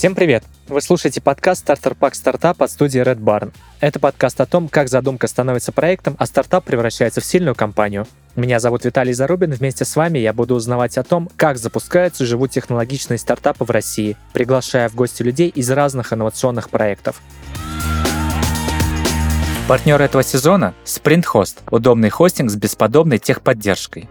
Всем привет! Вы слушаете подкаст «Стартер Пак Стартап» от студии Red Barn. Это подкаст о том, как задумка становится проектом, а стартап превращается в сильную компанию. Меня зовут Виталий Зарубин, вместе с вами я буду узнавать о том, как запускаются и живут технологичные стартапы в России, приглашая в гости людей из разных инновационных проектов. Партнер этого сезона – Sprint Host – удобный хостинг с бесподобной техподдержкой.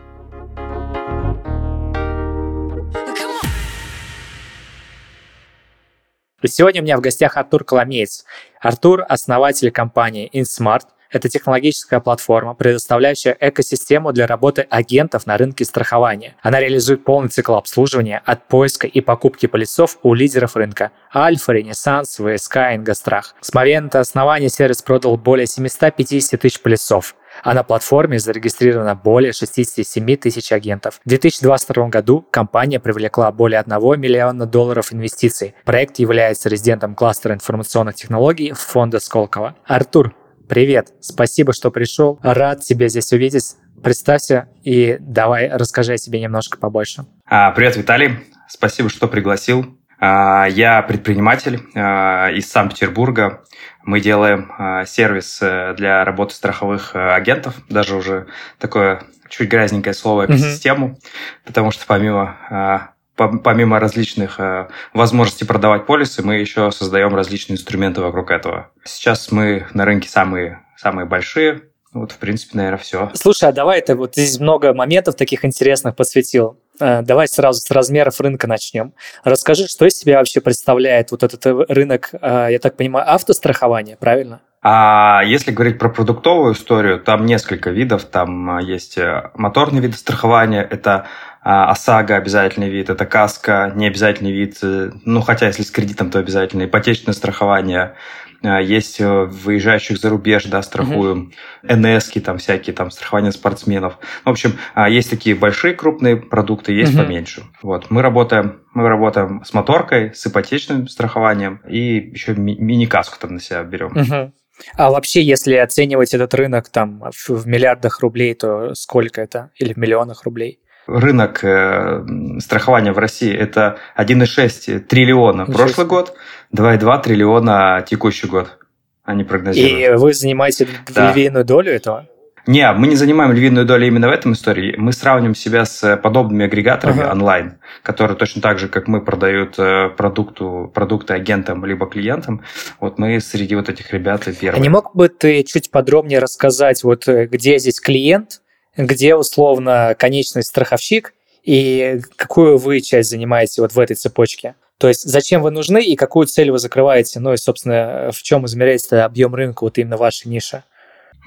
Сегодня у меня в гостях Артур Коломеец. Артур – основатель компании InSmart. Это технологическая платформа, предоставляющая экосистему для работы агентов на рынке страхования. Она реализует полный цикл обслуживания от поиска и покупки полисов у лидеров рынка – Альфа, Ренессанс, ВСК, Ингострах. С момента основания сервис продал более 750 тысяч полисов а на платформе зарегистрировано более 67 тысяч агентов. В 2022 году компания привлекла более 1 миллиона долларов инвестиций. Проект является резидентом кластера информационных технологий фонда Сколково. Артур, привет, спасибо, что пришел, рад тебя здесь увидеть. Представься и давай расскажи о себе немножко побольше. А, привет, Виталий. Спасибо, что пригласил. А, я предприниматель а, из Санкт-Петербурга. Мы делаем а, сервис э, для работы страховых э, агентов, даже уже такое чуть грязненькое слово экосистему, mm-hmm. потому что помимо помимо различных э, возможностей продавать полисы, мы еще создаем различные инструменты вокруг этого. Сейчас мы на рынке самые, самые большие. Вот, в принципе, наверное, все. Слушай, а давай это вот здесь много моментов таких интересных посвятил. Э, давай сразу с размеров рынка начнем. Расскажи, что из себя вообще представляет вот этот э, рынок, э, я так понимаю, автострахования, правильно? А если говорить про продуктовую историю, там несколько видов. Там есть моторный вид страхования, это ОСАГО обязательный вид, это КАСКО необязательный вид, ну хотя если с кредитом, то обязательно ипотечное страхование, есть э, выезжающих за рубеж, да, страхуем, mm-hmm. НС, там всякие, там, страхование спортсменов. В общем, а, есть такие большие крупные продукты, есть mm-hmm. поменьше. Вот, мы работаем, мы работаем с моторкой, с ипотечным страхованием и еще ми- мини-каску там на себя берем. Mm-hmm. А вообще, если оценивать этот рынок там в миллиардах рублей, то сколько это? Или в миллионах рублей? Рынок э, страхования в России это 1,6 триллиона прошлый год, 2,2 триллиона текущий год. Они прогнозируют. И вы занимаете да. львиную долю этого? Не, мы не занимаем львиную долю именно в этом истории. Мы сравниваем себя с подобными агрегаторами ага. онлайн, которые точно так же, как мы, продают э, продукту, продукты агентам либо клиентам. Вот мы среди вот этих ребят первые. А не мог бы ты чуть подробнее рассказать, вот э, где здесь клиент, где условно конечный страховщик и какую вы часть занимаете вот в этой цепочке? То есть зачем вы нужны и какую цель вы закрываете? Ну и, собственно, в чем измеряется объем рынка вот именно вашей ниши?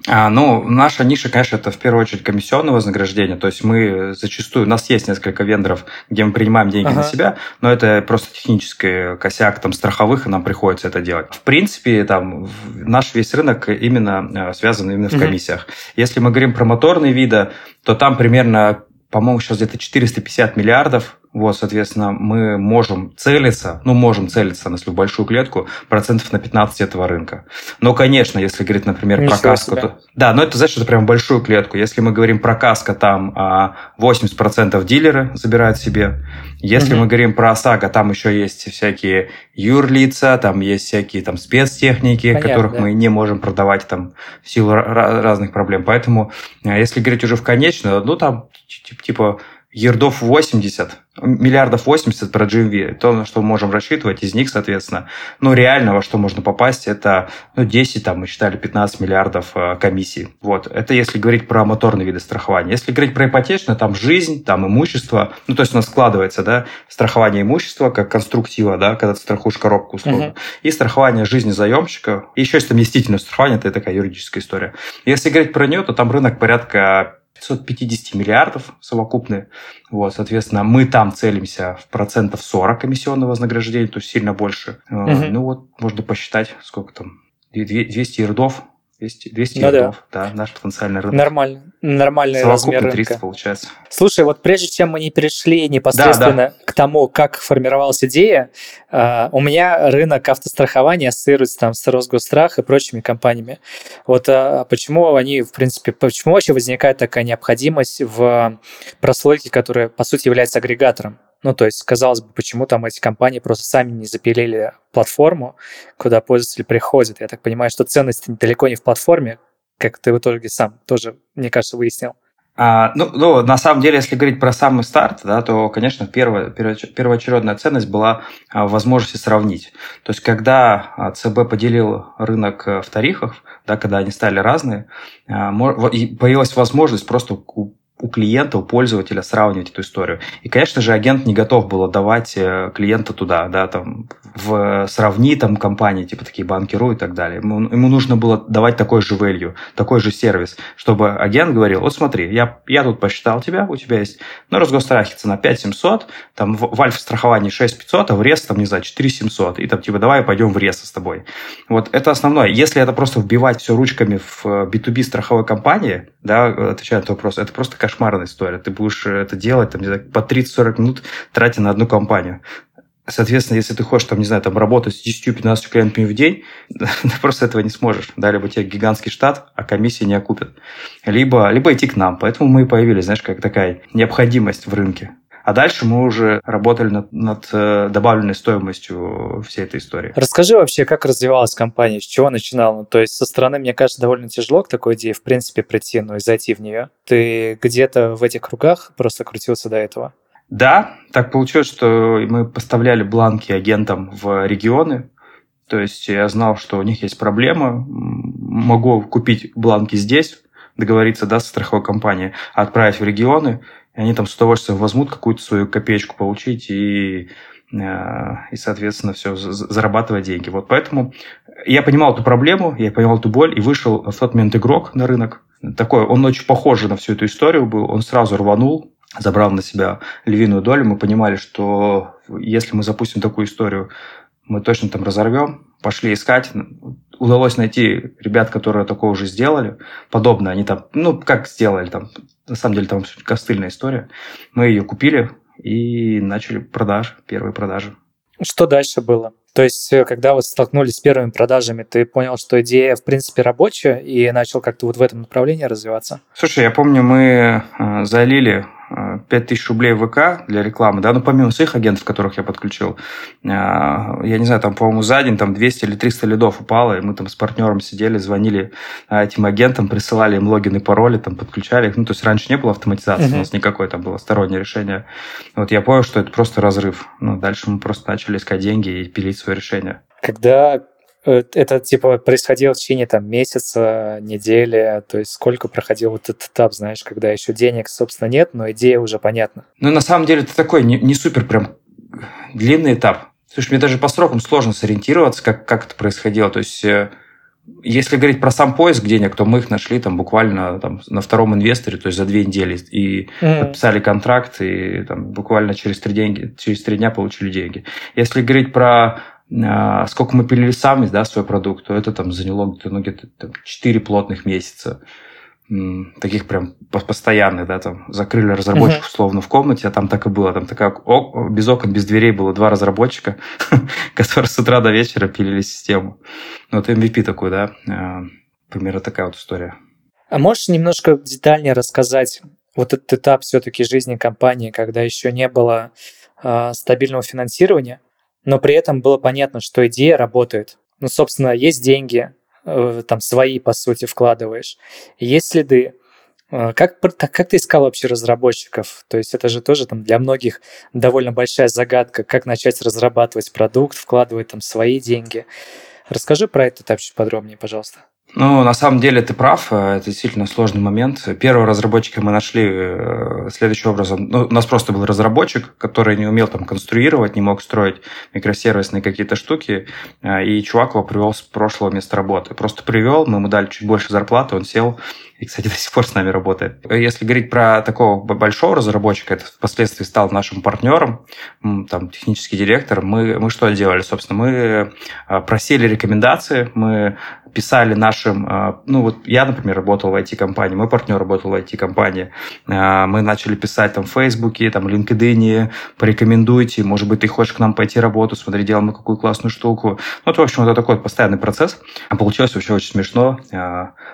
А, ну, наша ниша, конечно, это в первую очередь комиссионное вознаграждение. То есть мы зачастую, у нас есть несколько вендоров, где мы принимаем деньги ага. на себя, но это просто технический косяк там страховых, и нам приходится это делать. В принципе, там наш весь рынок именно э, связан именно в комиссиях. Угу. Если мы говорим про моторные виды, то там примерно по-моему, сейчас где-то 450 миллиардов. Вот, соответственно, мы можем целиться, ну, можем целиться, если в большую клетку, процентов на 15 этого рынка. Но, конечно, если говорить, например, Ничего про каску, то... Да, но это, значит, это прям большую клетку. Если мы говорим про каско, там 80% а, дилеры забирают себе. Если угу. мы говорим про ОСАГО, там еще есть всякие юрлица, там есть всякие там спецтехники, Понятно, которых да. мы не можем продавать там в силу разных проблем. Поэтому, а, если говорить уже в конечную, ну, там типа ердов 80, миллиардов 80 про GMV, то, на что мы можем рассчитывать, из них, соответственно, ну, реально, во что можно попасть, это, ну, 10, там, мы считали, 15 миллиардов э, комиссий. Вот, это если говорить про моторные виды страхования. Если говорить про ипотечное, там, жизнь, там, имущество, ну, то есть у нас складывается, да, страхование имущества как конструктива, да, когда ты страхуешь коробку, условно, uh-huh. и страхование жизни заемщика, и еще есть совместительное страхование, это такая юридическая история. Если говорить про нее, то там рынок порядка 550 миллиардов совокупные. Вот, соответственно, мы там целимся в процентов 40 комиссионного вознаграждения, то есть сильно больше. Угу. Ну вот, можно посчитать, сколько там, 200 ярдов 200, 200 ну, евров, да. да, наш потенциальный рынок. Нормально, нормальный размер рынка. 300 получается. Слушай, вот прежде чем мы не перешли непосредственно да, да. к тому, как формировалась идея, uh, у меня рынок автострахования ассоциируется там с Росгосстрах и прочими компаниями. Вот uh, почему они, в принципе, почему вообще возникает такая необходимость в прослойке, которая, по сути, является агрегатором? Ну, то есть, казалось бы, почему там эти компании просто сами не запилили платформу, куда пользователь приходит. Я так понимаю, что ценность далеко не в платформе, как ты в итоге сам тоже, мне кажется, выяснил. А, ну, ну, на самом деле, если говорить про самый старт, да, то, конечно, первая, первоочередная ценность была а, возможности сравнить. То есть, когда а, ЦБ поделил рынок э, в тарифах, да, когда они стали разные, а, появилась возможность просто у клиента, у пользователя сравнивать эту историю. И, конечно же, агент не готов был отдавать э, клиента туда, да, там, в сравни там компании, типа такие банки.ру и так далее. Ему, ему нужно было давать такой же value, такой же сервис, чтобы агент говорил, вот смотри, я, я тут посчитал тебя, у тебя есть, ну, Росгострахи цена 5700, там в, в Альфа-страховании 6500, а в РЕС, там, не знаю, 4700, и там, типа, давай пойдем в РЕС с тобой. Вот это основное. Если это просто вбивать все ручками в B2B э, страховой компании, да, отвечая на вопрос, это просто кошмарная история. Ты будешь это делать там, не знаю, по 30-40 минут, тратя на одну компанию. Соответственно, если ты хочешь, там, не знаю, там, работать с 10-15 клиентами в день, ты просто этого не сможешь. Да, либо у тебя гигантский штат, а комиссии не окупят. Либо, либо идти к нам. Поэтому мы и появились, знаешь, как такая необходимость в рынке. А дальше мы уже работали над, над э, добавленной стоимостью всей этой истории. Расскажи вообще, как развивалась компания, с чего начинала? Ну, то есть со стороны, мне кажется, довольно тяжело к такой идее, в принципе, прийти, ну и зайти в нее. Ты где-то в этих кругах просто крутился до этого? Да, так получилось, что мы поставляли бланки агентам в регионы. То есть я знал, что у них есть проблема. Могу купить бланки здесь, договориться да, с страховой компанией, отправить в регионы – и они там с удовольствием возьмут какую-то свою копеечку получить и э, и, соответственно, все, зарабатывать деньги. Вот поэтому я понимал эту проблему, я понимал эту боль, и вышел в тот момент игрок на рынок. Такой, он очень похож на всю эту историю был, он сразу рванул, забрал на себя львиную долю. Мы понимали, что если мы запустим такую историю, мы точно там разорвем. Пошли искать. Удалось найти ребят, которые такое уже сделали. Подобное. Они там, ну, как сделали там, на самом деле там костыльная история. Мы ее купили и начали продаж, первые продажи. Что дальше было? То есть, э, когда вы столкнулись с первыми продажами, ты понял, что идея, в принципе, рабочая, и начал как-то вот в этом направлении развиваться? Слушай, я помню, мы э, залили 5000 рублей в ВК для рекламы, да, ну, помимо своих агентов, которых я подключил, а, я не знаю, там, по-моему, за день там 200 или 300 лидов упало, и мы там с партнером сидели, звонили а, этим агентам, присылали им логины, пароли, там, подключали их, ну, то есть раньше не было автоматизации, uh-huh. у нас никакой там было стороннее решение. Вот я понял, что это просто разрыв. Ну, дальше мы просто начали искать деньги и пилить свое решение. Когда это типа происходило в течение там месяца, недели, то есть сколько проходил вот этот этап, знаешь, когда еще денег, собственно, нет, но идея уже понятна. Ну, на самом деле, это такой не, не супер прям длинный этап. Слушай, мне даже по срокам сложно сориентироваться, как, как это происходило. То есть, э, если говорить про сам поиск денег, то мы их нашли там буквально там, на втором инвесторе, то есть за две недели, и mm. подписали контракт, и там, буквально через три, деньги, через три дня получили деньги. Если говорить про сколько мы пилили сами, да, свой продукт, то это там заняло где-то, ну, где-то там, 4 плотных месяца. Таких прям постоянных, да, там закрыли разработчиков uh-huh. словно в комнате, а там так и было. Там такая без окон, без дверей было два разработчика, которые с утра до вечера пилили систему. Ну, вот MVP такой, да, а, примерно такая вот история. А можешь немножко детальнее рассказать вот этот этап все-таки жизни компании, когда еще не было э, стабильного финансирования? Но при этом было понятно, что идея работает. Ну, собственно, есть деньги, э, там свои, по сути, вкладываешь, есть следы. Э, как, как ты искал вообще разработчиков? То есть это же тоже там для многих довольно большая загадка, как начать разрабатывать продукт, вкладывать там свои деньги. Расскажи про это чуть подробнее, пожалуйста. Ну, на самом деле ты прав, э, это действительно сложный момент. Первого разработчика мы нашли э, следующим образом. Ну, у нас просто был разработчик, который не умел там конструировать, не мог строить микросервисные какие-то штуки, э, и чувак его привел с прошлого места работы. Просто привел, мы ему дали чуть больше зарплаты, он сел, и, кстати, до сих пор с нами работает. Если говорить про такого большого разработчика, это впоследствии стал нашим партнером, там, технический директор, мы, мы что делали? Собственно, мы просили рекомендации, мы писали нашим, ну вот я, например, работал в IT-компании, мой партнер работал в IT-компании, мы начали писать там в Фейсбуке, там, LinkedIn, порекомендуйте, может быть, ты хочешь к нам пойти работать, смотри, делаем мы какую классную штуку. Ну, это, в общем, это такой постоянный процесс. А получилось вообще очень смешно.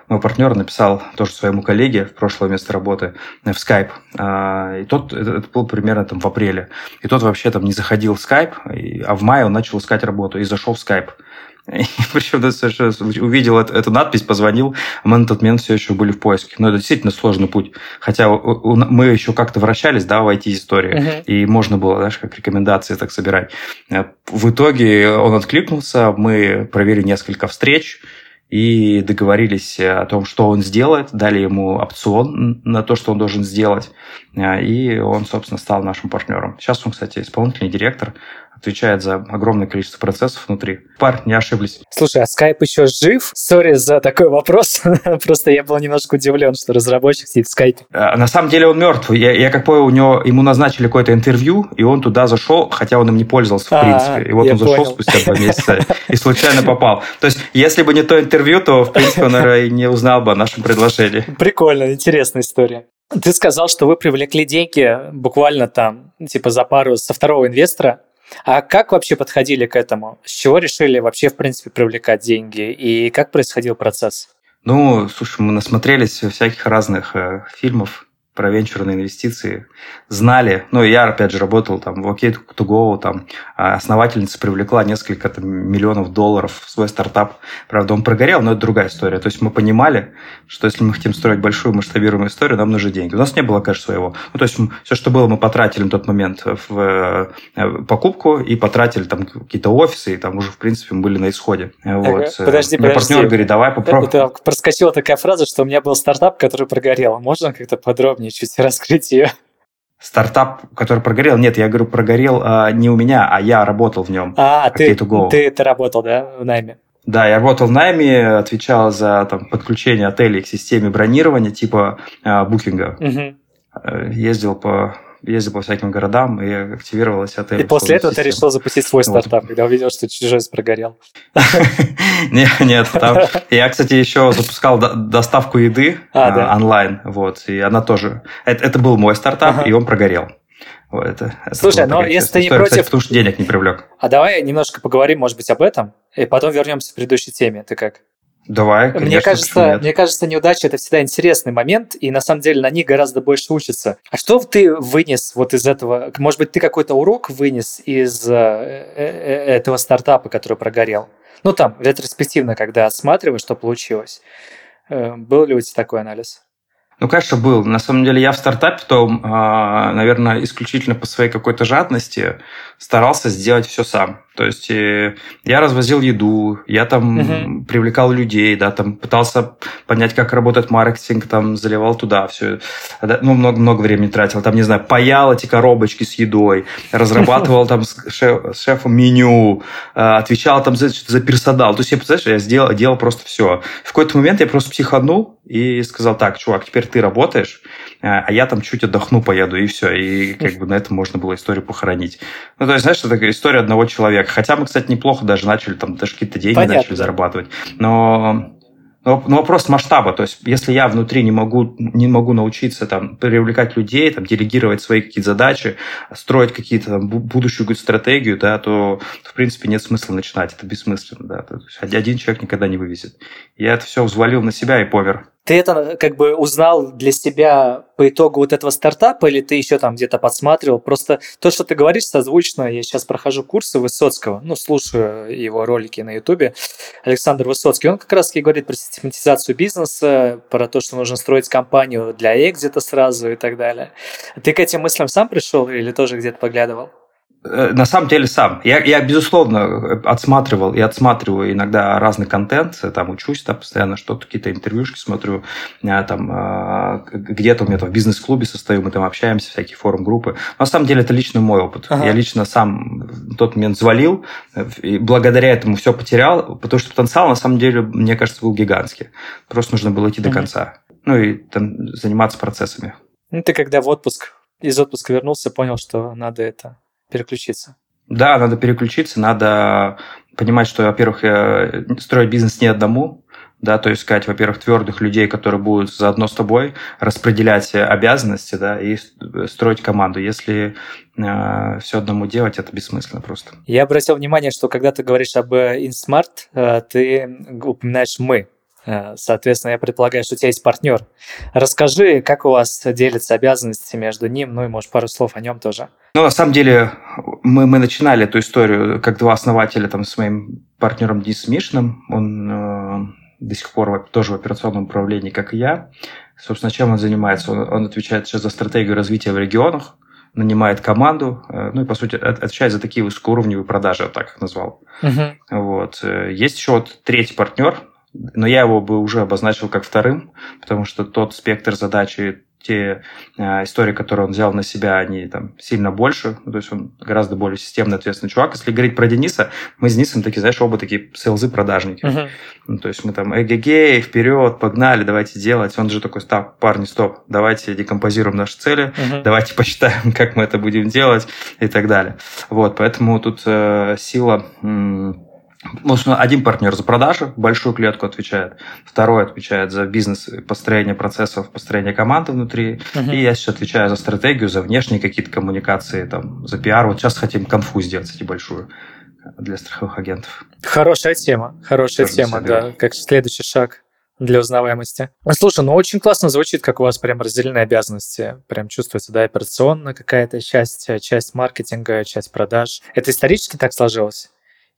Мой партнер написал тоже своему коллеге в прошлое место работы в Skype. А, и тот, это был примерно там в апреле. И тот вообще там не заходил в Skype, а в мае он начал искать работу и зашел в Skype. И причем увидел эту, эту надпись, позвонил, а мы на тот момент все еще были в поиске. Но это действительно сложный путь. Хотя мы еще как-то вращались, да, в IT-истории, uh-huh. и можно было, знаешь, как рекомендации так собирать. Э, в итоге он откликнулся, мы провели несколько встреч, и договорились о том, что он сделает, дали ему опцион на то, что он должен сделать, э, и он, собственно, стал нашим партнером. Сейчас он, кстати, исполнительный директор отвечает за огромное количество процессов внутри. Пар, не ошиблись. Слушай, а Skype еще жив? Сори за такой вопрос. Просто я был немножко удивлен, что разработчик сидит в Skype. А, на самом деле он мертв. Я, я как понял, у него, ему назначили какое-то интервью, и он туда зашел, хотя он им не пользовался в а, принципе. И вот он зашел спустя два месяца и случайно попал. То есть, если бы не то интервью, то, в принципе, он, наверное, не узнал бы о нашем предложении. Прикольно, интересная история. Ты сказал, что вы привлекли деньги буквально там, типа за пару со второго инвестора. А как вообще подходили к этому? С чего решили вообще, в принципе, привлекать деньги? И как происходил процесс? Ну, слушай, мы насмотрелись всяких разных э, фильмов про венчурные инвестиции, знали, ну, я, опять же, работал там в OK to go, там, а основательница привлекла несколько там, миллионов долларов в свой стартап. Правда, он прогорел, но это другая история. То есть мы понимали, что если мы хотим строить большую масштабируемую историю, нам нужны деньги. У нас не было, конечно, своего. Ну, то есть все, что было, мы потратили на тот момент в э, покупку и потратили там какие-то офисы, и там уже, в принципе, мы были на исходе. Вот. Подожди, Мне подожди. партнер говорит, давай попробуем. Проскочила такая фраза, что у меня был стартап, который прогорел. Можно как-то подробнее мне чуть раскрыть ее. Стартап, который прогорел, нет, я говорю, прогорел а, не у меня, а я работал в нем. А, ты, ты, ты работал, да, в найме? Да, я работал в найме, отвечал за там, подключение отелей к системе бронирования типа букинга. Угу. Ездил по ездил по всяким городам и активировалась отель. И после этого ты решил запустить свой стартап, когда увидел, что чужой прогорел. Нет, нет. Я, кстати, еще запускал доставку еды а, а, онлайн, вот, и она тоже... Это был мой стартап, и он прогорел. Это, это Слушай, но если ты не против... Кстати, потому что денег не привлек. А давай немножко поговорим, может быть, об этом, и потом вернемся к предыдущей теме. Ты как? Давай, конечно, мне кажется, мне кажется, неудача это всегда интересный момент, и на самом деле на них гораздо больше учатся. А что ты вынес вот из этого? Может быть, ты какой-то урок вынес из э, э, э, этого стартапа, который прогорел? Ну там, ретроспективно, когда осматриваешь, что получилось. Был ли у тебя такой анализ? Ну, конечно, был. На самом деле я в стартапе, то, а, наверное, исключительно по своей какой-то жадности старался сделать все сам. То есть э, я развозил еду, я там uh-huh. привлекал людей, да, там пытался понять, как работает маркетинг, там заливал туда все, ну много-много времени тратил, там не знаю, паял эти коробочки с едой, разрабатывал там с, шеф, с шефом меню, э, отвечал там за, за персонал. То есть я, представляешь, я сделал, делал просто все. В какой-то момент я просто психанул и сказал, так, чувак, теперь ты работаешь, а, а я там чуть отдохну, поеду, и все. И как бы на этом можно было историю похоронить. Ну, то есть, знаешь, это история одного человека. Хотя мы, кстати, неплохо даже начали, там, даже какие-то деньги Понятно, начали зарабатывать. Но но, но вопрос масштаба, то есть если я внутри не могу, не могу научиться там, привлекать людей, там, делегировать свои какие-то задачи, строить какие-то там, будущую какую-то стратегию, да, то, то, в принципе, нет смысла начинать, это бессмысленно. Да, то есть один человек никогда не вывезет. Я это все взвалил на себя и помер. Ты это как бы узнал для себя по итогу вот этого стартапа, или ты еще там где-то подсматривал? Просто то, что ты говоришь, созвучно. Я сейчас прохожу курсы Высоцкого, ну, слушаю его ролики на Ютубе. Александр Высоцкий, он как раз таки говорит про систематизацию бизнеса, про то, что нужно строить компанию для экзита сразу и так далее. Ты к этим мыслям сам пришел или тоже где-то поглядывал? Э, на самом деле сам. Я, я, безусловно, отсматривал и отсматриваю иногда разный контент, там учусь там постоянно что-то, какие-то интервьюшки смотрю, э, там э, где-то у меня там в бизнес-клубе состою, мы там общаемся, всякие форум-группы. Но на самом деле это лично мой опыт. Ага. Я лично сам в тот момент взвалил, и благодаря этому все потерял, потому что потенциал, на самом деле, мне кажется, был гигантский. Просто нужно было идти ага. до конца. Ну и там заниматься процессами. Ну, ты когда в отпуск, из отпуска вернулся, понял, что надо это переключиться? Да, надо переключиться, надо понимать, что, во-первых, э, строить бизнес не одному, да, то есть искать, во-первых, твердых людей, которые будут заодно с тобой распределять обязанности, да, и строить команду. Если э, все одному делать, это бессмысленно просто. Я обратил внимание, что когда ты говоришь об InSmart, э, ты упоминаешь «мы», Э, соответственно, я предполагаю, что у тебя есть партнер. Расскажи, как у вас делятся обязанности между ним, ну и, может, пару слов о нем тоже. Ну, на самом деле, мы, мы начинали эту историю как два основателя там, с моим партнером Денисом Мишиным. Он э, до сих пор тоже в операционном управлении, как и я. Собственно, чем он занимается? Он, он отвечает сейчас за стратегию развития в регионах, нанимает команду, э, ну и, по сути, отвечает за такие высокоуровневые продажи, я так их назвал. Uh-huh. Вот. Э, есть еще вот третий партнер, но я его бы уже обозначил как вторым, потому что тот спектр задачи те э, истории, которые он взял на себя, они там сильно больше, ну, то есть он гораздо более системный, ответственный чувак. Если говорить про Дениса, мы с Денисом такие, знаешь, оба такие селзы-продажники. Uh-huh. Ну, то есть мы там эгегей, вперед, погнали, давайте делать. Он же такой, так, парни, стоп, давайте декомпозируем наши цели, uh-huh. давайте посчитаем, как мы это будем делать и так далее. Вот, поэтому тут э, сила... М- один партнер за продажи, большую клетку отвечает, второй отвечает за бизнес, построение процессов, построение команды внутри, uh-huh. и я сейчас отвечаю за стратегию, за внешние какие-то коммуникации, там, за пиар. Вот сейчас хотим конфу сделать, кстати, большую для страховых агентов. Хорошая тема, хорошая Тоже тема, да, как следующий шаг для узнаваемости. Слушай, ну очень классно звучит, как у вас прям разделены обязанности. Прям чувствуется, да, операционная какая-то часть, часть маркетинга, часть продаж. Это исторически так сложилось?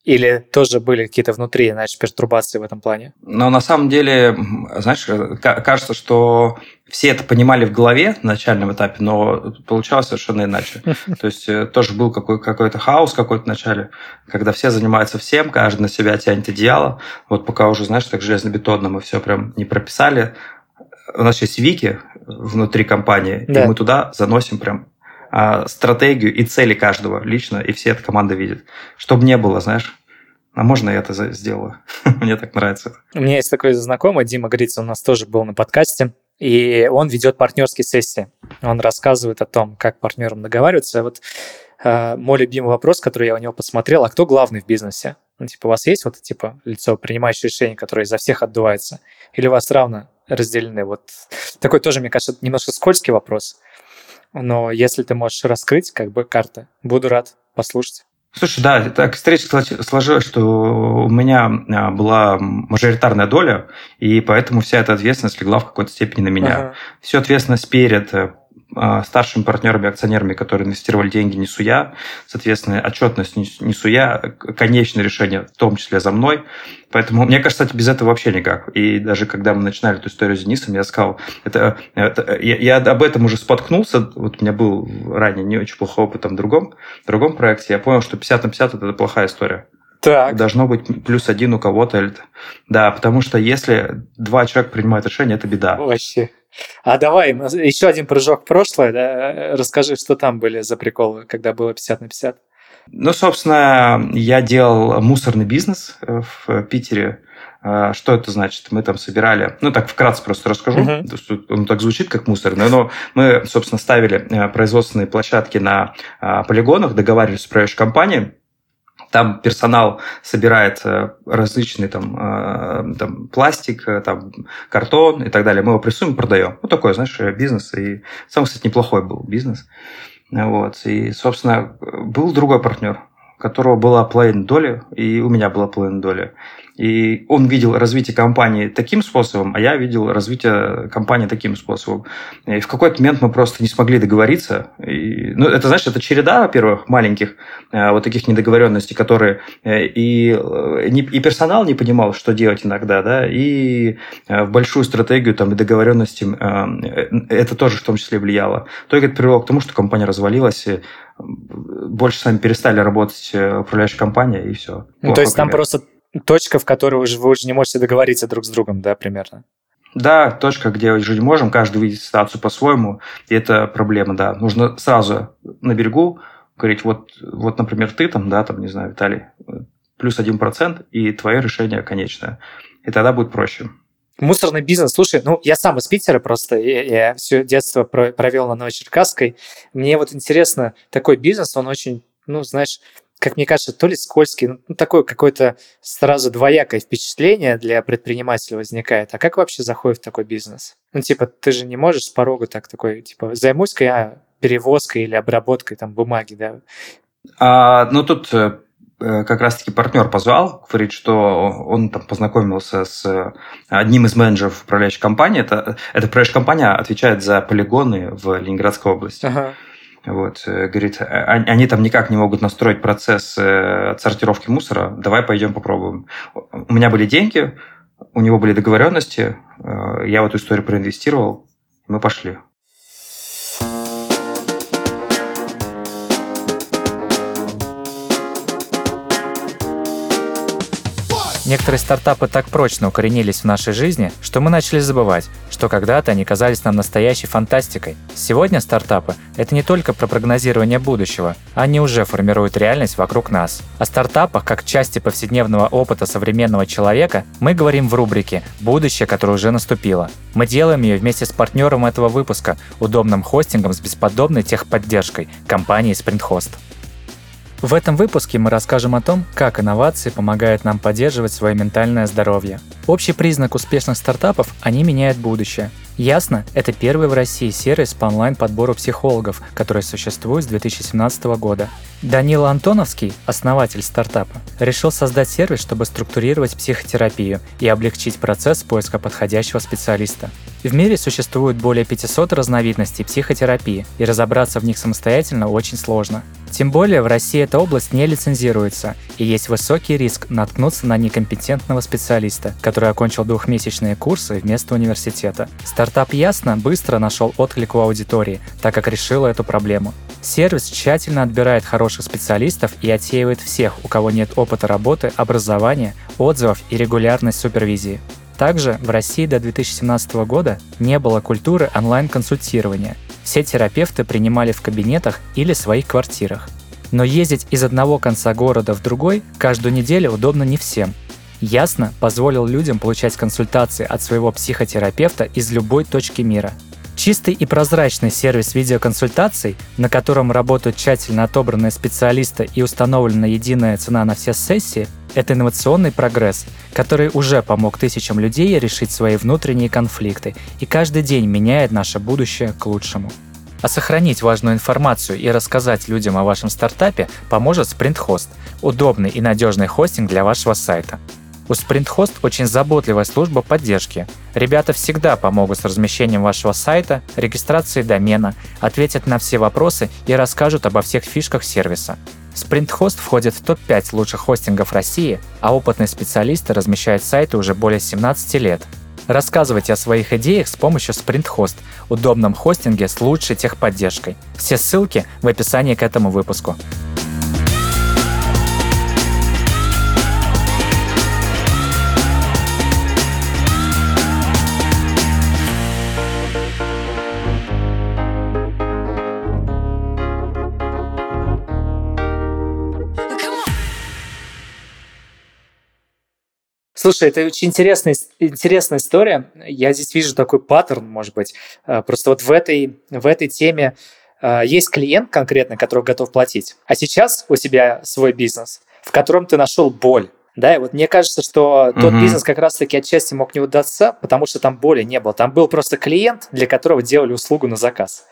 Или тоже были какие-то внутри, значит, пертурбации в этом плане? Но на самом деле, знаешь, кажется, что все это понимали в голове на начальном этапе, но получалось совершенно иначе. То есть э, тоже был какой- какой-то хаос какой-то в начале, когда все занимаются всем, каждый на себя тянет одеяло. Вот пока уже, знаешь, так железнобетонно мы все прям не прописали. У нас есть вики внутри компании, да. и мы туда заносим прям а, стратегию и цели каждого лично, и все это команда видит. Чтобы не было, знаешь, а можно я это сделаю? Мне так нравится. У меня есть такой знакомый, Дима Грицын, у нас тоже был на подкасте, и он ведет партнерские сессии. Он рассказывает о том, как партнерам договариваться. Вот э, мой любимый вопрос, который я у него посмотрел, а кто главный в бизнесе? Ну, типа, у вас есть вот, типа, лицо, принимающее решение, которое за всех отдувается? Или у вас равно разделены? Вот такой тоже, мне кажется, немножко скользкий вопрос. Но если ты можешь раскрыть как бы карты, буду рад послушать. Слушай, да, так встреча сложилось, что у меня а, была мажоритарная доля, и поэтому вся эта ответственность легла в какой-то степени на меня. Ага. Всю ответственность перед э, старшими партнерами, акционерами, которые инвестировали деньги, несу я. Соответственно, отчетность несу я, конечное решение в том числе за мной. Поэтому, мне кажется, без этого вообще никак. И даже когда мы начинали эту историю с Денисом, я сказал, это, это, я, я об этом уже споткнулся. Вот у меня был ранее не очень плохой опыт в другом, в другом проекте. Я понял, что 50 на 50 – это плохая история. Так. Должно быть плюс один у кого-то. Да, потому что если два человека принимают решение, это беда. Вообще. А давай, еще один прыжок в прошлое. Да? Расскажи, что там были за приколы, когда было 50 на 50. Ну, собственно, я делал мусорный бизнес э, в Питере. А, что это значит? Мы там собирали, ну так вкратце просто расскажу, uh-huh. он так звучит как мусорный, но мы, собственно, ставили э, производственные площадки на а, полигонах, договаривались с управляющей компанией, там персонал собирает э, различный там, э, там пластик, э, там, картон и так далее. Мы его прессуем и продаем. Ну, такой, знаешь, бизнес. И сам, кстати, неплохой был бизнес. Вот. И, собственно, был другой партнер, которого была половина доли, и у меня была половина доли. И он видел развитие компании таким способом, а я видел развитие компании таким способом. И в какой-то момент мы просто не смогли договориться. И, ну, это, знаешь, это череда, во-первых, маленьких э, вот таких недоговоренностей, которые э, и, э, и персонал не понимал, что делать иногда, да, и в большую стратегию там, и договоренности это тоже в том числе влияло. То это привело к тому, что компания развалилась, и больше с вами перестали работать управляющая компания, и все. Ну, то есть там просто точка, в которой уже, вы уже не можете договориться друг с другом, да, примерно? Да, точка, где не можем, каждый видит ситуацию по-своему, и это проблема, да. Нужно сразу на берегу говорить, вот, вот например, ты там, да, там, не знаю, Виталий, плюс один процент, и твое решение конечное. И тогда будет проще. Мусорный бизнес, слушай, ну, я сам из Питера просто, я, я все детство провел на Новочеркасской. Мне вот интересно, такой бизнес, он очень, ну, знаешь, как мне кажется, то ли скользкий, ну, такое какое-то сразу двоякое впечатление для предпринимателя возникает. А как вообще заходит в такой бизнес? Ну, типа, ты же не можешь с порога так такой, типа, займусь-ка я перевозкой или обработкой там бумаги, да? А, ну, тут э, как раз-таки партнер позвал, говорит, что он там познакомился с одним из менеджеров управляющей компании. Это, эта управляющая компания отвечает за полигоны в Ленинградской области. Ага. Вот, э, говорит, «А, а, они там никак не могут настроить процесс э, отсортировки мусора, давай пойдем попробуем. У меня были деньги, у него были договоренности, э, я в эту историю проинвестировал, мы пошли. Некоторые стартапы так прочно укоренились в нашей жизни, что мы начали забывать, что когда-то они казались нам настоящей фантастикой. Сегодня стартапы – это не только про прогнозирование будущего, они уже формируют реальность вокруг нас. О стартапах, как части повседневного опыта современного человека, мы говорим в рубрике «Будущее, которое уже наступило». Мы делаем ее вместе с партнером этого выпуска, удобным хостингом с бесподобной техподдержкой – компанией SprintHost. В этом выпуске мы расскажем о том, как инновации помогают нам поддерживать свое ментальное здоровье. Общий признак успешных стартапов – они меняют будущее. Ясно, это первый в России сервис по онлайн-подбору психологов, который существует с 2017 года. Данила Антоновский, основатель стартапа, решил создать сервис, чтобы структурировать психотерапию и облегчить процесс поиска подходящего специалиста. В мире существует более 500 разновидностей психотерапии, и разобраться в них самостоятельно очень сложно. Тем более в России эта область не лицензируется, и есть высокий риск наткнуться на некомпетентного специалиста, который окончил двухмесячные курсы вместо университета. Стартап Ясно быстро нашел отклик у аудитории, так как решил эту проблему. Сервис тщательно отбирает хороших специалистов и отсеивает всех, у кого нет опыта работы, образования, отзывов и регулярной супервизии. Также в России до 2017 года не было культуры онлайн-консультирования. Все терапевты принимали в кабинетах или своих квартирах. Но ездить из одного конца города в другой каждую неделю удобно не всем. Ясно позволил людям получать консультации от своего психотерапевта из любой точки мира – Чистый и прозрачный сервис видеоконсультаций, на котором работают тщательно отобранные специалисты и установлена единая цена на все сессии, это инновационный прогресс, который уже помог тысячам людей решить свои внутренние конфликты и каждый день меняет наше будущее к лучшему. А сохранить важную информацию и рассказать людям о вашем стартапе поможет SprintHost – удобный и надежный хостинг для вашего сайта. У SprintHost очень заботливая служба поддержки. Ребята всегда помогут с размещением вашего сайта, регистрацией домена, ответят на все вопросы и расскажут обо всех фишках сервиса. SprintHost входит в топ-5 лучших хостингов России, а опытные специалисты размещают сайты уже более 17 лет. Рассказывайте о своих идеях с помощью SprintHost, удобном хостинге с лучшей техподдержкой. Все ссылки в описании к этому выпуску. Слушай, это очень интересная, интересная история. Я здесь вижу такой паттерн, может быть. Э, просто вот в этой, в этой теме э, есть клиент конкретно, который готов платить. А сейчас у тебя свой бизнес, в котором ты нашел боль. Да, и вот мне кажется, что тот угу. бизнес как раз-таки отчасти мог не удаться, потому что там боли не было. Там был просто клиент, для которого делали услугу на заказ.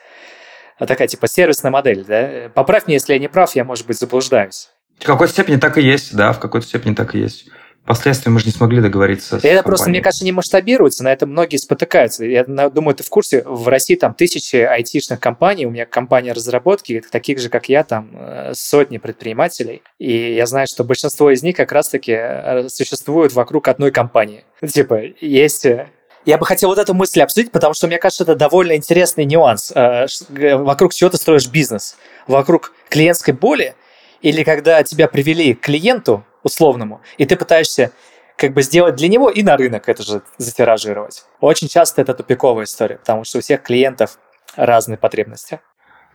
Такая типа сервисная модель, да? Поправь меня, если я не прав, я, может быть, заблуждаюсь. В какой-то степени так и есть, да, в какой-то степени так и есть. Впоследствии мы же не смогли договориться. Это компанией. просто, мне кажется, не масштабируется, на это многие спотыкаются. Я думаю, ты в курсе, в России там тысячи айтишных компаний, у меня компания разработки, таких же, как я, там э, сотни предпринимателей. И я знаю, что большинство из них как раз-таки э, существуют вокруг одной компании. Типа, есть э, я бы хотел вот эту мысль обсудить, потому что мне кажется, это довольно интересный нюанс. Вокруг чего ты строишь бизнес? Вокруг клиентской боли или когда тебя привели к клиенту, условному, и ты пытаешься как бы сделать для него и на рынок это же затиражировать. Очень часто это тупиковая история, потому что у всех клиентов разные потребности.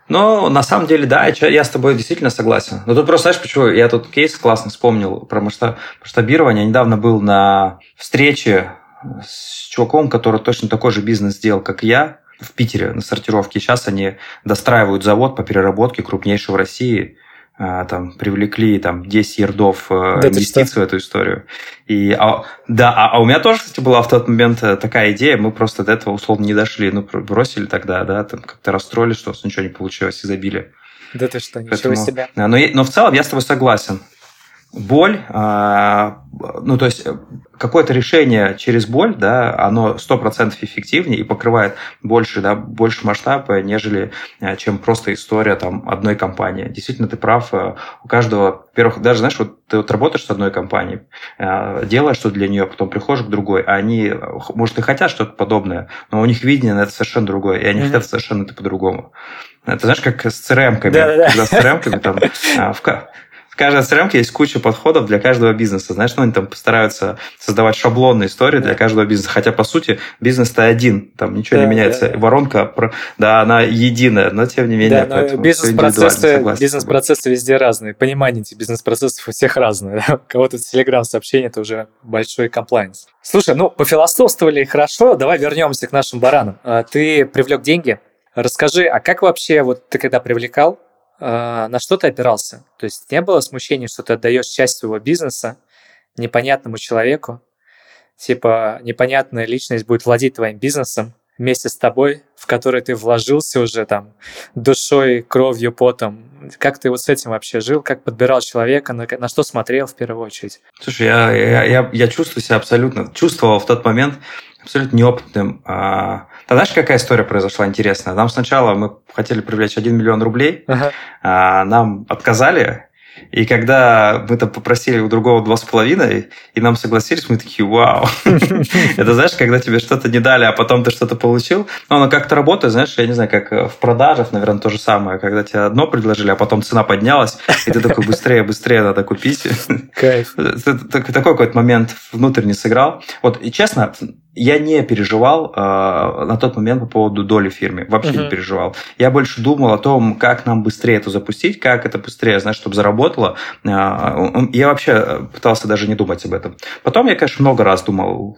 Ну, на самом деле, да, я с тобой действительно согласен. Но тут просто, знаешь, почему я тут кейс классно вспомнил про масштабирование. Я недавно был на встрече с чуваком, который точно такой же бизнес сделал, как я, в Питере на сортировке. Сейчас они достраивают завод по переработке крупнейший в России там привлекли там 10 ярдов э, да, инвестиций в эту историю. И, а, да, а, а у меня тоже, кстати, была в тот момент э, такая идея, мы просто до этого условно не дошли, ну, бросили тогда, да, там как-то расстроились, что у нас ничего не получилось, изобилие. Да ты что, ничего Поэтому, себе. Но, но в целом я с тобой согласен. Боль, а, ну, то есть какое-то решение через боль, да, оно 100% эффективнее и покрывает больше, да, больше масштаба, нежели а, чем просто история там одной компании. Действительно, ты прав, э, у каждого, во-первых, даже, знаешь, вот ты вот работаешь с одной компанией, э, делаешь что для нее, потом приходишь к другой, а они, может, и хотят что-то подобное, но у них видение на это совершенно другое, и они mm-hmm. хотят совершенно это по-другому. Это знаешь, как с CRM-ками. Да-да-да. Когда с CRM-ками там а, в, в каждой CRM есть куча подходов для каждого бизнеса. Знаешь, ну, они там постараются создавать шаблонные истории для каждого бизнеса. Хотя, по сути, бизнес-то один, там ничего да, не меняется. Да, да. Воронка, да, она единая, но тем не менее. Да, бизнес-процессы, бизнес-процессы везде разные. Понимание этих бизнес-процессов у всех разное. Да? У кого-то телеграм-сообщение – это уже большой комплайнс. Слушай, ну, пофилософствовали хорошо, давай вернемся к нашим баранам. А, ты привлек деньги. Расскажи, а как вообще, вот ты когда привлекал, на что ты опирался? То есть не было смущения, что ты отдаешь часть своего бизнеса непонятному человеку, типа непонятная личность будет владеть твоим бизнесом вместе с тобой, в который ты вложился уже там душой, кровью, потом. Как ты вот с этим вообще жил? Как подбирал человека? На, на что смотрел в первую очередь? Слушай, я, я, я, я чувствую себя абсолютно, чувствовал в тот момент абсолютно неопытным. А, ты знаешь, какая история произошла интересная? Нам сначала мы хотели привлечь 1 миллион рублей, ага. а, нам отказали, и когда мы там попросили у другого два с половиной, и нам согласились, мы такие, вау. Это знаешь, когда тебе что-то не дали, а потом ты что-то получил. Но оно как-то работает, знаешь, я не знаю, как в продажах, наверное, то же самое. Когда тебе одно предложили, а потом цена поднялась, и ты такой, быстрее, быстрее надо купить. Кайф. Такой какой-то момент внутренне сыграл. Вот, и честно, я не переживал э, на тот момент по поводу доли в фирме. Вообще uh-huh. не переживал. Я больше думал о том, как нам быстрее это запустить, как это быстрее, знаешь, чтобы заработало. Э, я вообще пытался даже не думать об этом. Потом я, конечно, много раз думал,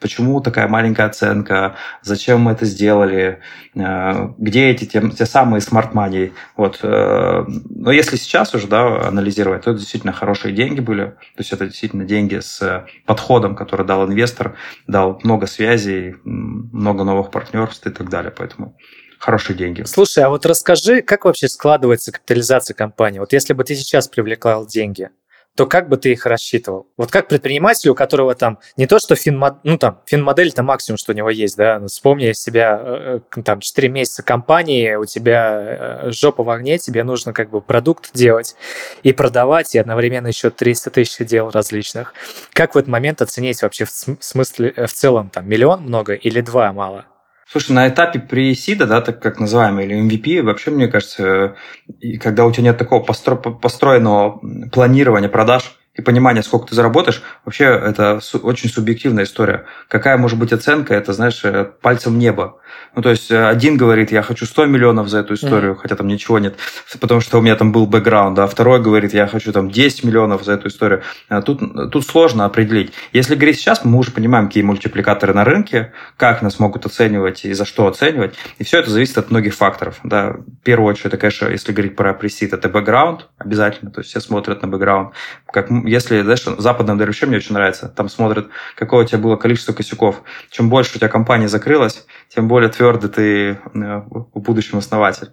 почему такая маленькая оценка, зачем мы это сделали, э, где эти те, те самые смарт money. Вот. Э, но если сейчас уже да, анализировать, то это действительно хорошие деньги были. То есть это действительно деньги с подходом, который дал инвестор, дал много связей, много новых партнерств и так далее. Поэтому хорошие деньги. Слушай, а вот расскажи, как вообще складывается капитализация компании? Вот если бы ты сейчас привлекал деньги, то как бы ты их рассчитывал? Вот как предприниматель, у которого там не то, что финмодель, ну там финмодель это максимум, что у него есть, да, ну, вспомни себя, э, э, там 4 месяца компании, у тебя э, жопа в огне, тебе нужно как бы продукт делать и продавать, и одновременно еще 300 тысяч дел различных. Как в этот момент оценить вообще в смысле, в целом, там, миллион много или два мало? Слушай, на этапе пресида, да, так как называемый, или MVP, вообще, мне кажется, когда у тебя нет такого постро- построенного планирования продаж, и понимание, сколько ты заработаешь, вообще это очень субъективная история. Какая может быть оценка, это, знаешь, э, пальцем в небо. Ну, то есть э, один говорит, я хочу 100 миллионов за эту историю, mm-hmm. хотя там ничего нет, потому что у меня там был бэкграунд, а второй говорит, я хочу там 10 миллионов за эту историю. А тут, тут сложно определить. Если говорить сейчас, мы уже понимаем, какие мультипликаторы на рынке, как нас могут оценивать и за что оценивать, и все это зависит от многих факторов. Да. В первую очередь, это, конечно, если говорить про пресид, это бэкграунд обязательно, то есть все смотрят на бэкграунд, как если, знаешь, модель вообще мне очень нравится, там смотрят, какое у тебя было количество косяков. Чем больше у тебя компания закрылась, тем более твердый ты э, в будущем основатель.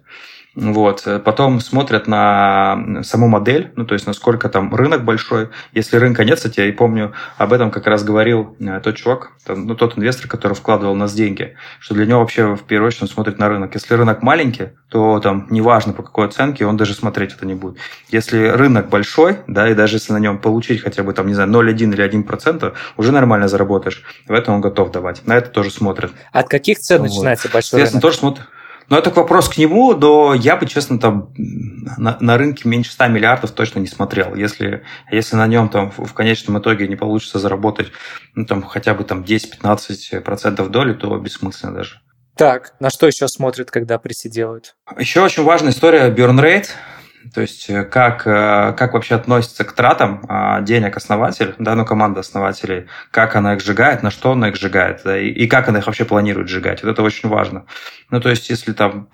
Вот. Потом смотрят на саму модель, ну, то есть насколько там рынок большой. Если рынка нет, кстати, я и помню, об этом как раз говорил э, тот чувак, ну, тот инвестор, который вкладывал в нас деньги, что для него вообще в первую очередь он смотрит на рынок. Если рынок маленький, то там неважно по какой оценке, он даже смотреть это не будет. Если рынок большой, да, и даже если на нем получить хотя бы там, не знаю, 0,1 или 1%, уже нормально заработаешь. В этом он готов давать. На это тоже смотрят. От каких цен вот. начинается большой рынок? тоже смотрят. Но это вопрос к нему, но я бы, честно, там на, на рынке меньше 100 миллиардов точно не смотрел. Если, если на нем там в конечном итоге не получится заработать ну, там, хотя бы там 10-15% доли, то бессмысленно даже. Так, на что еще смотрят, когда пресси делают? Еще очень важная история burn rate. То есть э, как, э, как вообще относится к тратам а, денег основатель, да, ну, команда основателей, как она их сжигает, на что она их сжигает, да, и, и как она их вообще планирует сжигать. Вот это очень важно. Ну, то есть если там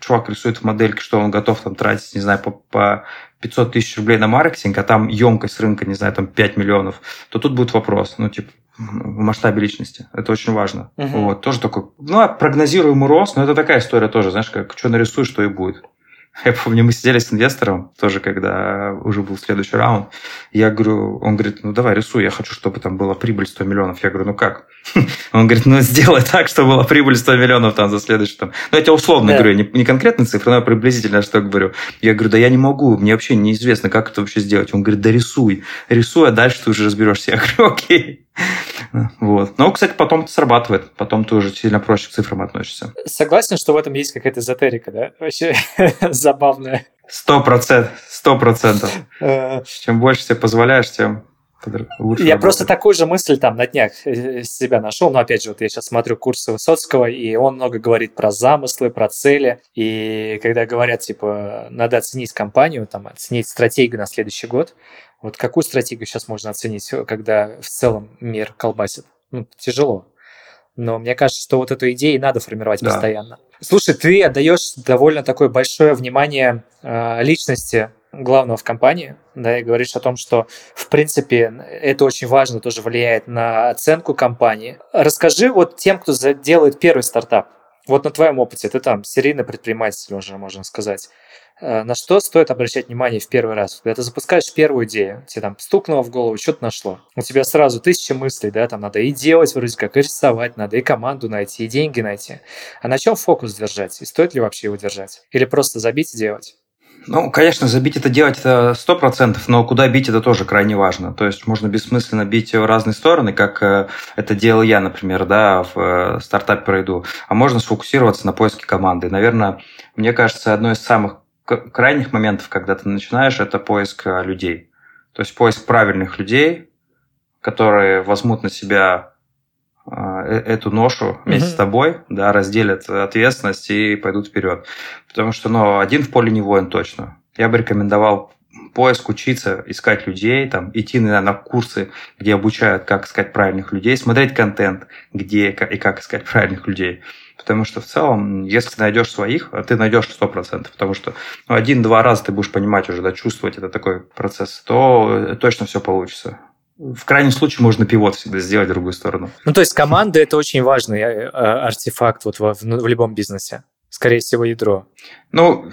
чувак рисует в модельке, что он готов там тратить, не знаю, по, по 500 тысяч рублей на маркетинг, а там емкость рынка, не знаю, там 5 миллионов, то тут будет вопрос, ну, типа, в масштабе личности. Это очень важно. Угу. Вот, тоже такой, ну, прогнозируемый рост, но это такая история тоже, знаешь, как что нарисуешь, что и будет. Я помню, мы сидели с инвестором, тоже когда уже был следующий раунд. Я говорю, он говорит, ну давай рисуй, я хочу, чтобы там была прибыль 100 миллионов. Я говорю, ну как? Он говорит, ну сделай так, чтобы была прибыль 100 миллионов там за следующий там. Ну я тебе условно говорю, не, не конкретные цифры, но приблизительно что говорю. Я говорю, да я не могу, мне вообще неизвестно, как это вообще сделать. Он говорит, да рисуй, рисуй, а дальше ты уже разберешься. Я говорю, окей. Вот. Но, кстати, потом это срабатывает. Потом ты уже сильно проще к цифрам относишься. Согласен, что в этом есть какая-то эзотерика, да? Вообще забавная. Сто процентов. Сто процентов. Э. Чем больше себе позволяешь, тем лучше Я работает. просто такую же мысль там на днях э, себя нашел. Но опять же, вот я сейчас смотрю курсы Высоцкого, и он много говорит про замыслы, про цели. И когда говорят, типа, надо оценить компанию, там, оценить стратегию на следующий год, вот какую стратегию сейчас можно оценить, когда в целом мир колбасит? Ну, тяжело. Но мне кажется, что вот эту идею надо формировать да. постоянно. Слушай, ты отдаешь довольно такое большое внимание э, личности главного в компании, да, и говоришь о том, что, в принципе, это очень важно, тоже влияет на оценку компании. Расскажи вот тем, кто делает первый стартап, вот на твоем опыте, ты там серийный предприниматель уже, можно сказать. Э, на что стоит обращать внимание в первый раз? Когда ты запускаешь первую идею, тебе там стукнуло в голову, что-то нашло. У тебя сразу тысяча мыслей, да, там надо и делать вроде как, и рисовать, надо и команду найти, и деньги найти. А на чем фокус держать? И стоит ли вообще его держать? Или просто забить и делать? Ну, конечно, забить это делать это сто процентов, но куда бить это тоже крайне важно. То есть можно бессмысленно бить в разные стороны, как э, это делал я, например, да, в э, стартапе пройду. А можно сфокусироваться на поиске команды. Наверное, мне кажется, одно из самых крайних моментов, когда ты начинаешь, это поиск э, людей. То есть поиск правильных людей, которые возьмут на себя эту ношу вместе mm-hmm. с тобой, да, разделят ответственность и пойдут вперед. Потому что, ну, один в поле не воин точно. Я бы рекомендовал поиск учиться, искать людей, там, идти на, на курсы, где обучают, как искать правильных людей, смотреть контент, где и как искать правильных людей. Потому что в целом, если ты найдешь своих, а ты найдешь 100%, потому что ну, один-два раза ты будешь понимать уже, да, чувствовать это такой процесс, то точно все получится. В крайнем случае можно пивот всегда сделать в другую сторону. Ну, то есть команда – это очень важный э, артефакт вот в, в любом бизнесе. Скорее всего, ядро. Ну,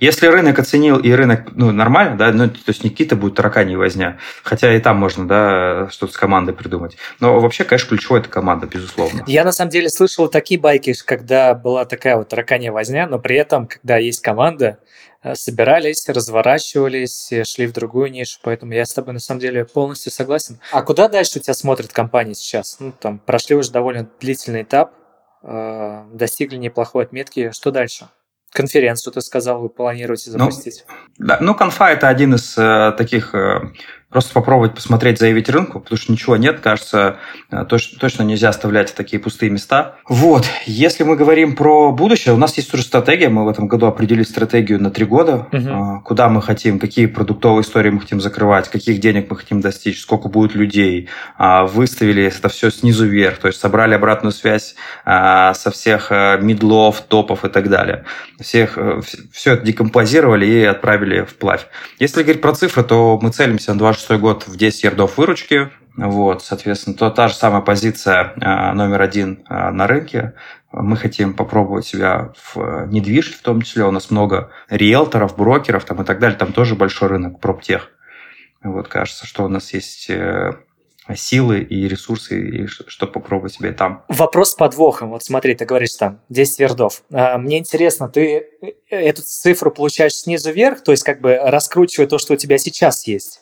если рынок оценил и рынок ну, нормально, да, ну, то есть не какие-то будут таракани возня, хотя и там можно, да, что-то с командой придумать. Но вообще, конечно, ключевой это команда, безусловно. Я на самом деле слышал такие байки, когда была такая вот тараканья возня, но при этом, когда есть команда, э, собирались, разворачивались, шли в другую нишу, поэтому я с тобой на самом деле полностью согласен. А куда дальше у тебя смотрят компании сейчас? Ну, там, прошли уже довольно длительный этап, э, достигли неплохой отметки, что дальше? Конференцию, ты сказал, вы планируете ну, запустить. Ну, да, ну, конфа – это один из э, таких э, Просто попробовать посмотреть, заявить рынку, потому что ничего нет, кажется, э, точно нельзя оставлять такие пустые места. Вот, если мы говорим про будущее, у нас есть уже стратегия, мы в этом году определили стратегию на три года, угу. куда мы хотим, какие продуктовые истории мы хотим закрывать, каких денег мы хотим достичь, сколько будет людей, а, выставили это все снизу вверх, то есть собрали обратную связь а, со всех медлов, топов и так далее. Всех, все это декомпозировали и отправили вплавь. Если говорить про цифры, то мы целимся на 2 2026 год в 10 ярдов выручки. Вот, соответственно, то та же самая позиция а, номер один а, на рынке. Мы хотим попробовать себя в недвижке, в том числе. У нас много риэлторов, брокеров там, и так далее. Там тоже большой рынок проптех. Вот, кажется, что у нас есть э, силы и ресурсы, и что попробовать себе там. Вопрос с подвохом. Вот смотри, ты говоришь там 10 вердов. А, мне интересно, ты э, эту цифру получаешь снизу вверх, то есть как бы раскручивая то, что у тебя сейчас есть?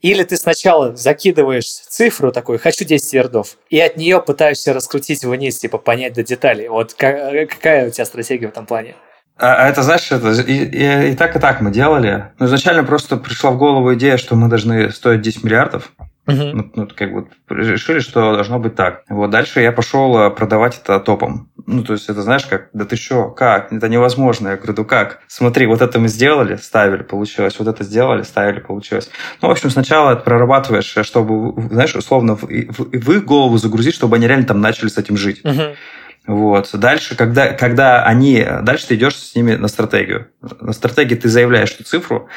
Или ты сначала закидываешь цифру такой, хочу 10 вердов, и от нее пытаешься раскрутить вниз, типа понять до деталей. Вот какая у тебя стратегия в этом плане? А, а это, знаешь, это и, и, и так, и так мы делали. Но изначально просто пришла в голову идея, что мы должны стоить 10 миллиардов. Uh-huh. Ну, ну, как бы решили, что должно быть так. Вот дальше я пошел э, продавать это топом. Ну, то есть это знаешь, как, да ты что, как? Это невозможно. Я говорю, ну как? Смотри, вот это мы сделали, ставили, получилось. Вот это сделали, ставили, получилось. Ну, в общем, сначала это прорабатываешь, э, чтобы, знаешь, условно в, в, в их голову загрузить, чтобы они реально там начали с этим жить. Uh-huh. Вот. Дальше, когда, когда они... Дальше ты идешь с ними на стратегию. На стратегии ты заявляешь эту цифру,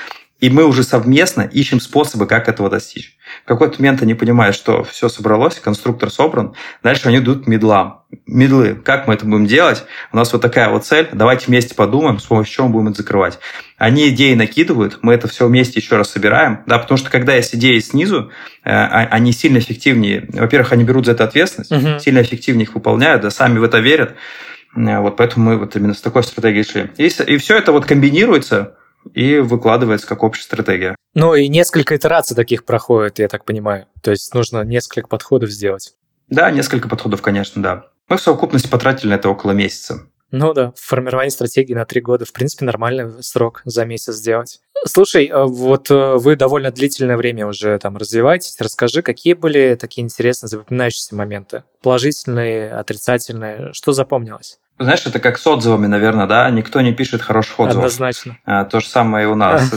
И мы уже совместно ищем способы, как этого достичь. В какой-то момент они понимают, что все собралось, конструктор собран. Дальше они идут к медлам. Медлы, как мы это будем делать? У нас вот такая вот цель. Давайте вместе подумаем, с помощью чего мы будем это закрывать. Они идеи накидывают, мы это все вместе еще раз собираем. Да, потому что когда есть идеи снизу, э, а, они сильно эффективнее. Во-первых, они берут за это ответственность, угу. сильно эффективнее их выполняют, да, сами в это верят. Э, вот поэтому мы вот именно с такой стратегией шли. И, и все это вот комбинируется и выкладывается как общая стратегия. Ну и несколько итераций таких проходит, я так понимаю. То есть нужно несколько подходов сделать. Да, несколько подходов, конечно, да. Мы в совокупности потратили на это около месяца. Ну да, формирование стратегии на три года, в принципе, нормальный срок за месяц сделать. Слушай, а вот э, вы довольно длительное время уже там развиваетесь. Расскажи, какие были такие интересные, запоминающиеся моменты? Положительные, отрицательные? Что запомнилось? Знаешь, это как с отзывами, наверное, да? Никто не пишет хороших отзывов. Однозначно. А, то же самое и у нас.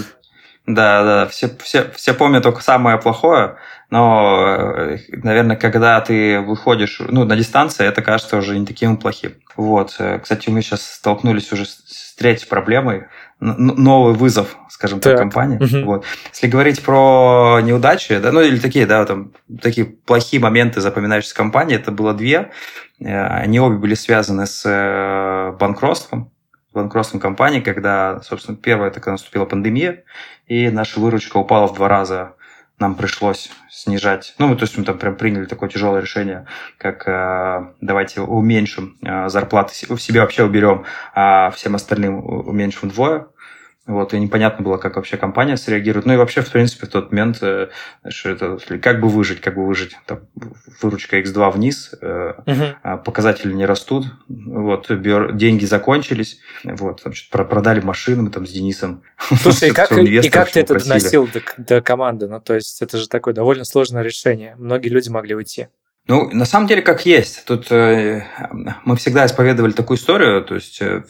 Да, да, все, все, все помнят только самое плохое, но, э, наверное, когда ты выходишь ну, на дистанции, это кажется уже не таким плохим. Вот. Э, кстати, мы сейчас столкнулись уже с третьей проблемой, новый вызов, скажем так, так компании. Угу. Вот. Если говорить про неудачи, да, ну или такие, да, там, такие плохие моменты запоминающиеся компании, это было две. Э, они обе были связаны с э, банкротством, банкротством компании, когда, собственно, это когда наступила пандемия, и наша выручка упала в два раза нам пришлось снижать. Ну, то есть мы там прям приняли такое тяжелое решение, как э, давайте уменьшим э, зарплаты, в себе вообще уберем, а всем остальным уменьшим вдвое. Вот, и непонятно было, как вообще компания среагирует. Ну и вообще, в принципе, в тот момент, э, что это, как бы выжить, как бы выжить. Там, выручка X2 вниз, угу. показатели не растут, вот, деньги закончились, вот, там, продали машины мы там с Денисом. Слушай, и как, и как ты это доносил до, до команды? Ну, то есть это же такое довольно сложное решение. Многие люди могли уйти. Ну, на самом деле, как есть. Тут э, мы всегда исповедовали такую историю, то есть э,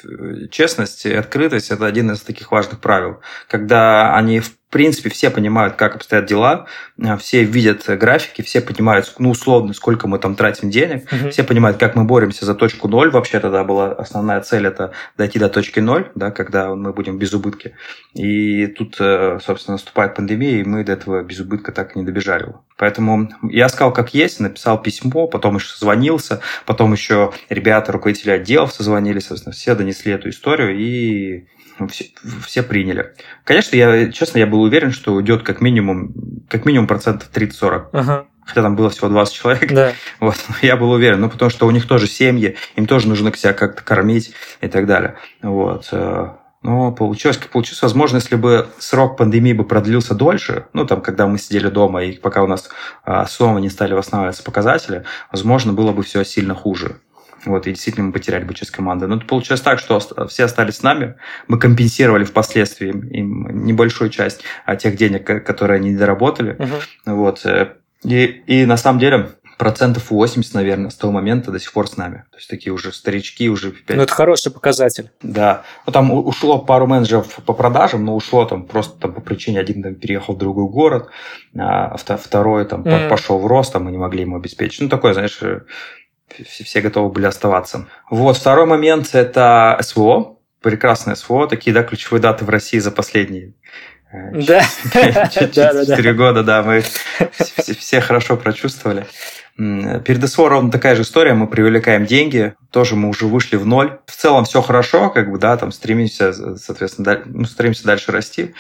честность и открытость – это один из таких важных правил. Когда они в принципе, все понимают, как обстоят дела, э, все видят графики, все понимают, ну, условно, сколько мы там тратим денег, угу. все понимают, как мы боремся за точку ноль. Вообще тогда была основная цель – это дойти до точки ноль, да, когда мы будем без убытки. И тут, э, собственно, наступает пандемия, и мы до этого без убытка так и не добежали. Поэтому я сказал, как есть, написал письмо, потом еще созвонился, потом еще ребята, руководители отделов созвонились, собственно, все донесли эту историю, и все, все приняли. Конечно, я, честно, я был уверен, что уйдет как минимум, как минимум процентов 30-40. Ага. Хотя там было всего 20 человек. Да. Вот, я был уверен. Ну, потому что у них тоже семьи, им тоже нужно себя как-то кормить и так далее. Вот. Э, но получилось, как получилось. Возможно, если бы срок пандемии бы продлился дольше, ну, там, когда мы сидели дома, и пока у нас а, снова не стали восстанавливаться показатели, возможно, было бы все сильно хуже. Вот, и действительно мы потеряли бы часть команды. Но получилось так, что все остались с нами. Мы компенсировали впоследствии им небольшую часть а, тех денег, которые они доработали. Uh-huh. Вот. Э, и, и на самом деле процентов 80, наверное, с того момента до сих пор с нами. То есть такие уже старички, уже 5. Ну, это хороший показатель. Да. Ну, там ушло пару менеджеров по продажам, но ушло там просто там, по причине, один там переехал в другой город, а второй там mm-hmm. пошел в рост, там мы не могли ему обеспечить. Ну, такое, знаешь, все готовы были оставаться. Вот, второй момент – это СВО, прекрасное СВО, такие, да, ключевые даты в России за последние э, да. Четыре года, да, мы все хорошо прочувствовали. Перед СВО ровно такая же история, мы привлекаем деньги, тоже мы уже вышли в ноль. В целом все хорошо, как бы, да, там стремимся, соответственно, ну, стремимся дальше расти.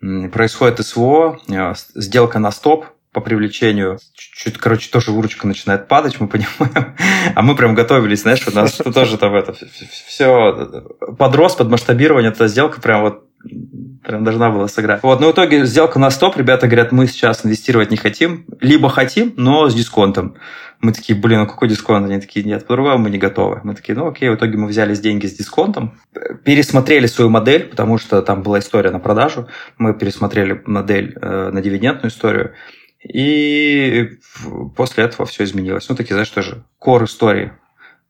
Происходит СВО, э, сделка на стоп, по привлечению. Чуть, короче, тоже выручка начинает падать, мы понимаем. А мы прям готовились, знаешь, у нас тоже там это все подрос под масштабирование, эта сделка прям вот прям должна была сыграть. Вот, но в итоге сделка на стоп, ребята говорят, мы сейчас инвестировать не хотим, либо хотим, но с дисконтом. Мы такие, блин, ну какой дисконт? Они такие, нет, по-другому мы не готовы. Мы такие, ну окей, в итоге мы взяли деньги с дисконтом, пересмотрели свою модель, потому что там была история на продажу, мы пересмотрели модель э, на дивидендную историю, и после этого все изменилось. Ну, такие, знаешь, тоже кор истории,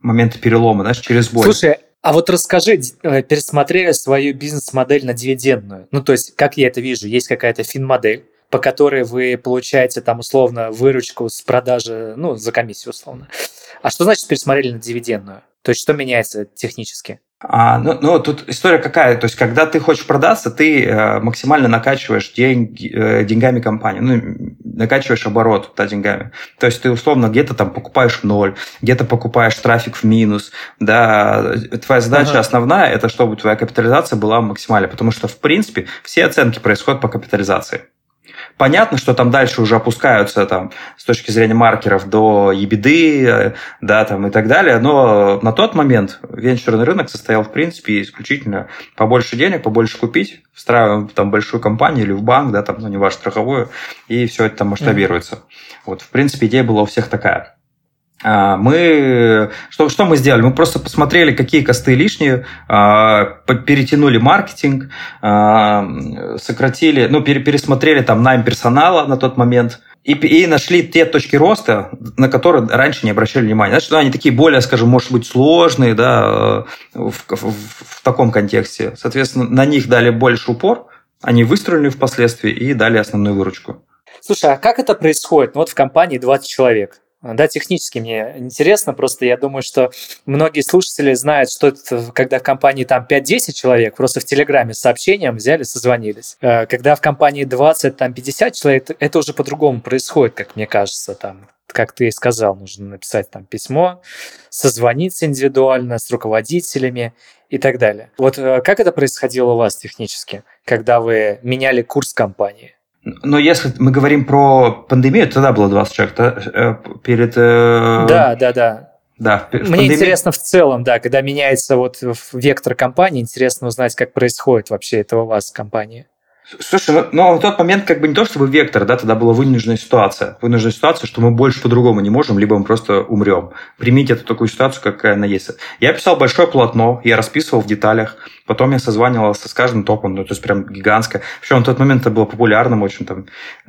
моменты перелома, знаешь, через боль. Слушай, а вот расскажи, э, пересмотрели свою бизнес-модель на дивидендную. Ну, то есть, как я это вижу, есть какая-то фин-модель, по которой вы получаете там условно выручку с продажи, ну, за комиссию условно. А что значит пересмотрели на дивидендную? То есть, что меняется технически? А, ну, ну, тут история какая? То есть, когда ты хочешь продаться, ты э, максимально накачиваешь деньги, э, деньгами компанию, ну, накачиваешь оборот да, деньгами. То есть, ты условно где-то там покупаешь в ноль, где-то покупаешь трафик в минус, да. Твоя задача ага. основная – это чтобы твоя капитализация была максимальной, потому что, в принципе, все оценки происходят по капитализации. Понятно, что там дальше уже опускаются там, с точки зрения маркеров до ебеды, да, там, и так далее, но на тот момент венчурный рынок состоял, в принципе, исключительно побольше денег, побольше купить, встраиваем там большую компанию или в банк, да, там, ну, не ваш страховую, и все это там масштабируется. Mm-hmm. Вот, в принципе, идея была у всех такая. А, мы что, что мы сделали? Мы просто посмотрели, какие косты лишние, а, перетянули маркетинг, а, сократили, ну, пересмотрели там найм персонала на тот момент, и, и нашли те точки роста, на которые раньше не обращали внимания. Значит, они такие более, скажем, может быть, сложные, да, в, в, в таком контексте. Соответственно, на них дали больше упор, они выстроили впоследствии и дали основную выручку. Слушай, а как это происходит? Ну, вот в компании 20 человек. Да, технически мне интересно, просто я думаю, что многие слушатели знают, что это, когда в компании там 5-10 человек, просто в Телеграме с сообщением взяли, созвонились. Э, когда в компании 20, там 50 человек, это уже по-другому происходит, как мне кажется, там как ты и сказал, нужно написать там письмо, созвониться индивидуально с руководителями и так далее. Вот э, как это происходило у вас технически, когда вы меняли курс компании? Но если мы говорим про пандемию, тогда было 20 человек. Да? Перед... Э, да, да, да. Да, Мне пандемии... интересно в целом, да, когда меняется вот вектор компании, интересно узнать, как происходит вообще это у вас в компании. Слушай, ну, но в тот момент как бы не то, чтобы вектор, да, тогда была вынужденная ситуация. Вынужденная ситуация, что мы больше по-другому не можем, либо мы просто умрем. Примите эту такую ситуацию, какая она есть. Я писал большое полотно, я расписывал в деталях, Потом я созванивался с каждым топом, ну, то есть прям гигантское. Причем на тот момент это было популярным очень, там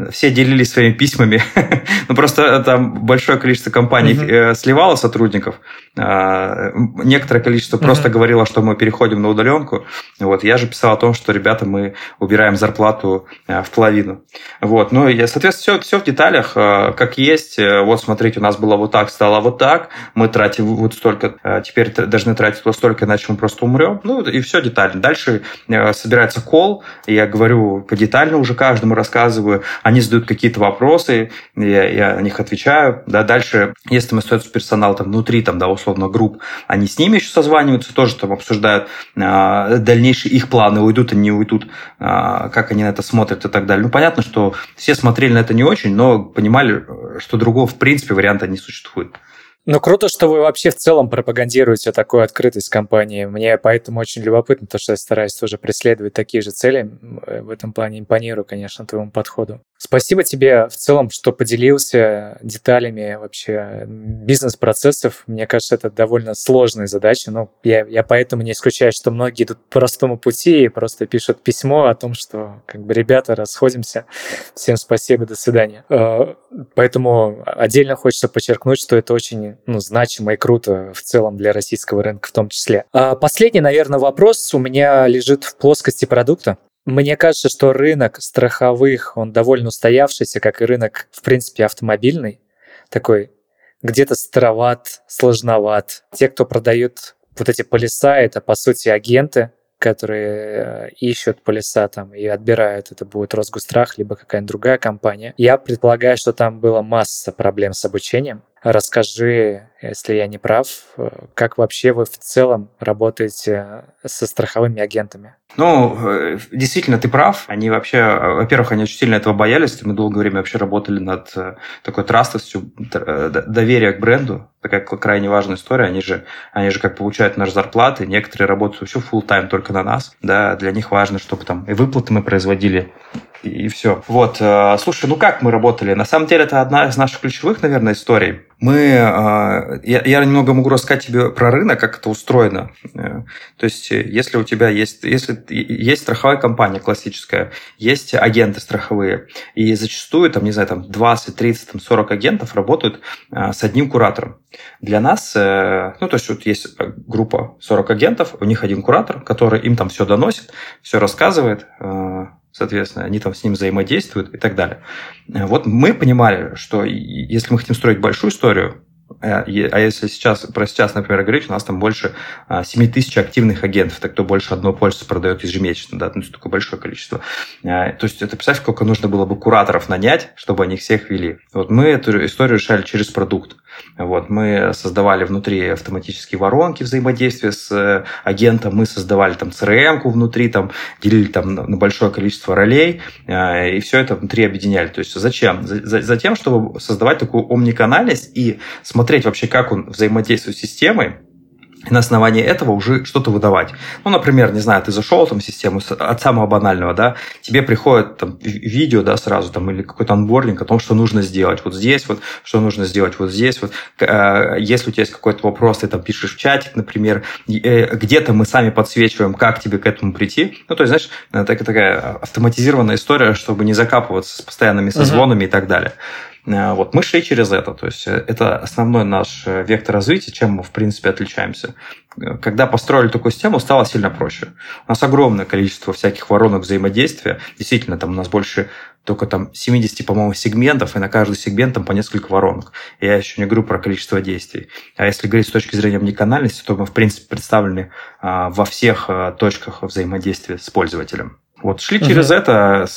все делились своими письмами. ну, просто там большое количество компаний mm-hmm. сливало сотрудников. А, некоторое количество просто говорило, что мы переходим на удаленку. Вот. Я же писал о том, что, ребята, мы убираем зарплату э, в половину. Вот. Ну, я, соответственно, все, все в деталях, э, как есть. Вот, смотрите, у нас было вот так, стало вот так. Мы тратим вот столько, теперь должны тратить вот столько, иначе мы просто умрем. Ну, и все детально. Дальше э, собирается кол, я говорю детально уже каждому рассказываю, они задают какие-то вопросы, я, я на них отвечаю. Да, дальше, если мы остается персонал там внутри, там, да, условно, групп, они с ними еще созваниваются, тоже там обсуждают э, дальнейшие их планы, уйдут они, не уйдут, э, как они на это смотрят и так далее. Ну, понятно, что все смотрели на это не очень, но понимали, что другого, в принципе, варианта не существует. Ну, круто, что вы вообще в целом пропагандируете такую открытость компании. Мне поэтому очень любопытно, то, что я стараюсь тоже преследовать такие же цели. В этом плане импонирую, конечно, твоему подходу. Спасибо тебе в целом, что поделился деталями вообще бизнес-процессов. Мне кажется, это довольно сложная задача, но я, я поэтому не исключаю, что многие идут по простому пути и просто пишут письмо о том, что как бы ребята, расходимся. Всем спасибо, до свидания. Э, поэтому отдельно хочется подчеркнуть, что это очень ну, значимо и круто в целом для российского рынка в том числе. А последний, наверное, вопрос у меня лежит в плоскости продукта. Мне кажется, что рынок страховых, он довольно устоявшийся, как и рынок, в принципе, автомобильный. Такой где-то староват, сложноват. Те, кто продают вот эти полиса, это, по сути, агенты, которые э, ищут полиса там и отбирают, это будет Росгострах, либо какая-нибудь другая компания. Я предполагаю, что там была масса проблем с обучением. Расскажи, если я не прав, э, как вообще вы в целом работаете со страховыми агентами? Ну, э, действительно, ты прав. Они вообще, э, во-первых, они очень сильно этого боялись. Мы долгое время вообще работали над такой трастовостью, доверия к бренду. Такая крайне важная история. Они же, они же как получают наши зарплаты. Некоторые работают вообще full time только на нас. Да, для них важно, чтобы там и выплаты мы производили и все. Вот, э, слушай, ну как мы работали? На самом деле это одна из наших ключевых, наверное, историй. Мы, э, я, я немного могу рассказать тебе про рынок, как это устроено. Э, то есть, если у тебя есть, если есть страховая компания классическая, есть агенты страховые, и зачастую, там, не знаю, там 20, 30, там, 40 агентов работают с одним куратором. Для нас, ну, то есть, вот есть группа 40 агентов, у них один куратор, который им там все доносит, все рассказывает, соответственно, они там с ним взаимодействуют и так далее. Вот мы понимали, что если мы хотим строить большую историю, а если сейчас, про сейчас, например, говорить, у нас там больше 7 тысяч активных агентов, так кто больше одного пользователя продает ежемесячно, да, ну, такое большое количество. То есть это представь, сколько нужно было бы кураторов нанять, чтобы они всех вели. Вот мы эту историю решали через продукт. Вот, мы создавали внутри автоматические воронки взаимодействия с э, агентом, мы создавали там CRM-ку внутри, там, делили там на большое количество ролей, э, и все это внутри объединяли. То есть зачем? За, тем, чтобы создавать такую омниканальность и смотреть вообще, как он взаимодействует с системой, на основании этого уже что-то выдавать. Ну, например, не знаю, ты зашел там в систему от самого банального, да, тебе приходит там видео, да, сразу там или какой-то анбординг о том, что нужно сделать вот здесь вот, что нужно сделать вот здесь вот. Э, если у тебя есть какой-то вопрос, ты там пишешь в чатик, например, э, где-то мы сами подсвечиваем, как тебе к этому прийти. Ну, то есть, знаешь, это такая автоматизированная история, чтобы не закапываться с постоянными созвонами uh-huh. и так далее. Э, вот мы шли через это, то есть э, это основной наш э, вектор развития, чем мы, в принципе, отличаемся. Когда построили такую систему, стало сильно проще. У нас огромное количество всяких воронок взаимодействия. Действительно, там у нас больше только там 70, по-моему, сегментов, и на каждый сегмент там по несколько воронок. Я еще не говорю про количество действий. А если говорить с точки зрения omnicanальности, то мы, в принципе, представлены а, во всех а, точках взаимодействия с пользователем. Вот шли угу. через это,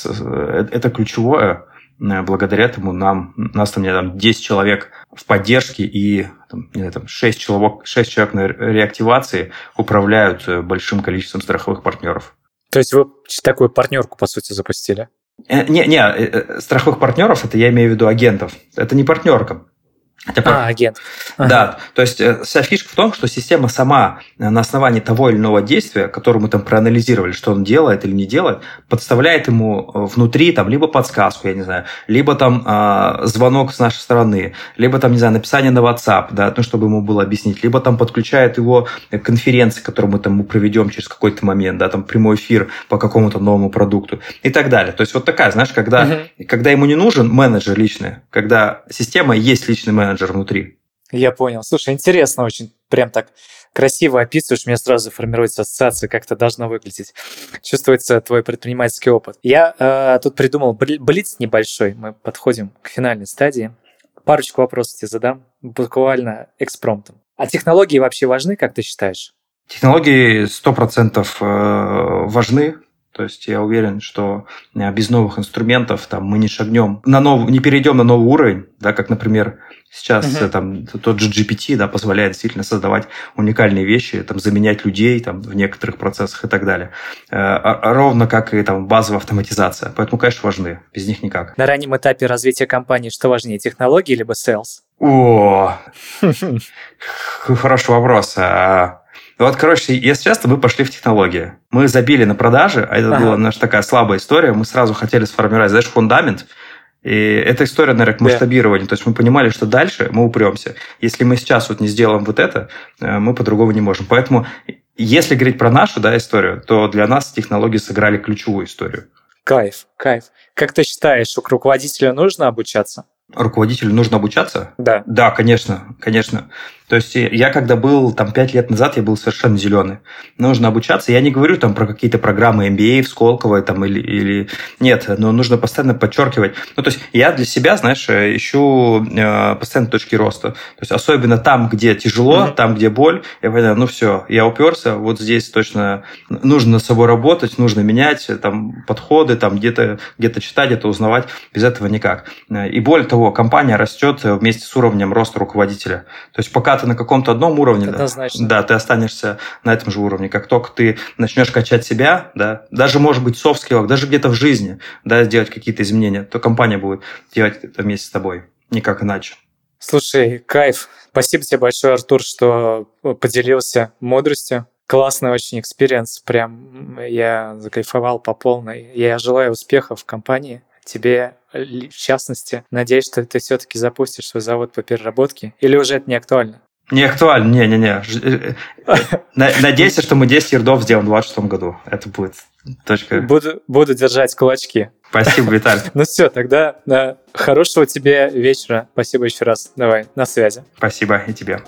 это ключевое. Э, благодаря этому нам, нас там, не, там 10 человек в поддержке и там, не знаю, там 6, человек, 6 человек на реактивации управляют э, большим количеством страховых партнеров. То есть вы такую партнерку, по сути, запустили? Э, не, не, страховых партнеров, это я имею в виду агентов. Это не партнерка. Это а, агент. Ага. Да, то есть э, вся фишка в том, что система сама э, на основании того или иного действия, которое мы там проанализировали, что он делает или не делает, подставляет ему э, внутри там либо подсказку, я не знаю, либо там э, звонок с нашей стороны, либо там, не знаю, написание на WhatsApp, да, ну, чтобы ему было объяснить, либо там подключает его к конференции, которую мы там проведем через какой-то момент, да, там прямой эфир по какому-то новому продукту и так далее. То есть вот такая, знаешь, когда, угу. когда ему не нужен менеджер личный, когда система есть личный менеджер, менеджер внутри. Я понял. Слушай, интересно очень. Прям так красиво описываешь, у меня сразу формируется ассоциация, как это должно выглядеть. Чувствуется твой предпринимательский опыт. Я э, тут придумал блиц небольшой. Мы подходим к финальной стадии. Парочку вопросов тебе задам, буквально экспромтом. А технологии вообще важны, как ты считаешь? Технологии 100% э, важны, то есть я уверен, что э, без новых инструментов там, мы не шагнем, на нов... не перейдем на новый уровень, да, как, например, сейчас uh-huh. там, тот же GPT да, позволяет действительно создавать уникальные вещи, там, заменять людей там, в некоторых процессах и так далее. Э, а, ровно как и там, базовая автоматизация. Поэтому, конечно, важны. Без них никак. На раннем этапе развития компании что важнее, технологии либо sales? О, хороший вопрос. А, вот, короче, если честно, мы пошли в технологии. Мы забили на продажи, а это ага. была наша такая слабая история. Мы сразу хотели сформировать, знаешь, фундамент. И эта история, наверное, к масштабированию. Yeah. То есть мы понимали, что дальше мы упремся. Если мы сейчас вот не сделаем вот это, э, мы по-другому не можем. Поэтому, если говорить про нашу да, историю, то для нас технологии сыграли ключевую историю. Кайф, кайф. Как ты считаешь, у руководителя нужно обучаться? Руководителю нужно обучаться? Да. Да, конечно, конечно. То есть я когда был там пять лет назад, я был совершенно зеленый. Нужно обучаться. Я не говорю там про какие-то программы MBA в Сколково там или, или... Нет, но нужно постоянно подчеркивать. Ну, то есть я для себя, знаешь, ищу э, постоянно точки роста. То есть особенно там, где тяжело, mm-hmm. там, где боль, я понимаю, ну все, я уперся, вот здесь точно нужно над собой работать, нужно менять там подходы, там где-то где читать, где-то узнавать. Без этого никак. И более того, компания растет вместе с уровнем роста руководителя. То есть пока ты на каком-то одном уровне, да, да, ты останешься на этом же уровне. Как только ты начнешь качать себя, да, даже, может быть, софт скиллах, даже где-то в жизни, да, сделать какие-то изменения, то компания будет делать это вместе с тобой. Никак иначе. Слушай, кайф. Спасибо тебе большое, Артур, что поделился мудростью. Классный очень experience. Прям я закайфовал по полной. Я желаю успехов в компании тебе в частности. Надеюсь, что ты все-таки запустишь свой завод по переработке. Или уже это не актуально? Не актуально, не-не-не. Э, э, надейся, что мы 10 ярдов сделаем в 26 году. Это будет точка. Буду, буду держать кулачки. Спасибо, Виталий. Ну все, тогда да, хорошего тебе вечера. Спасибо еще раз. Давай, на связи. Спасибо и тебе.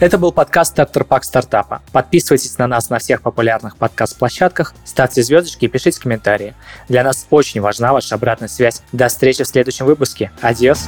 Это был подкаст «Стартер Пак Стартапа». Подписывайтесь на нас на всех популярных подкаст-площадках, ставьте звездочки и пишите комментарии. Для нас очень важна ваша обратная связь. До встречи в следующем выпуске. Адьос!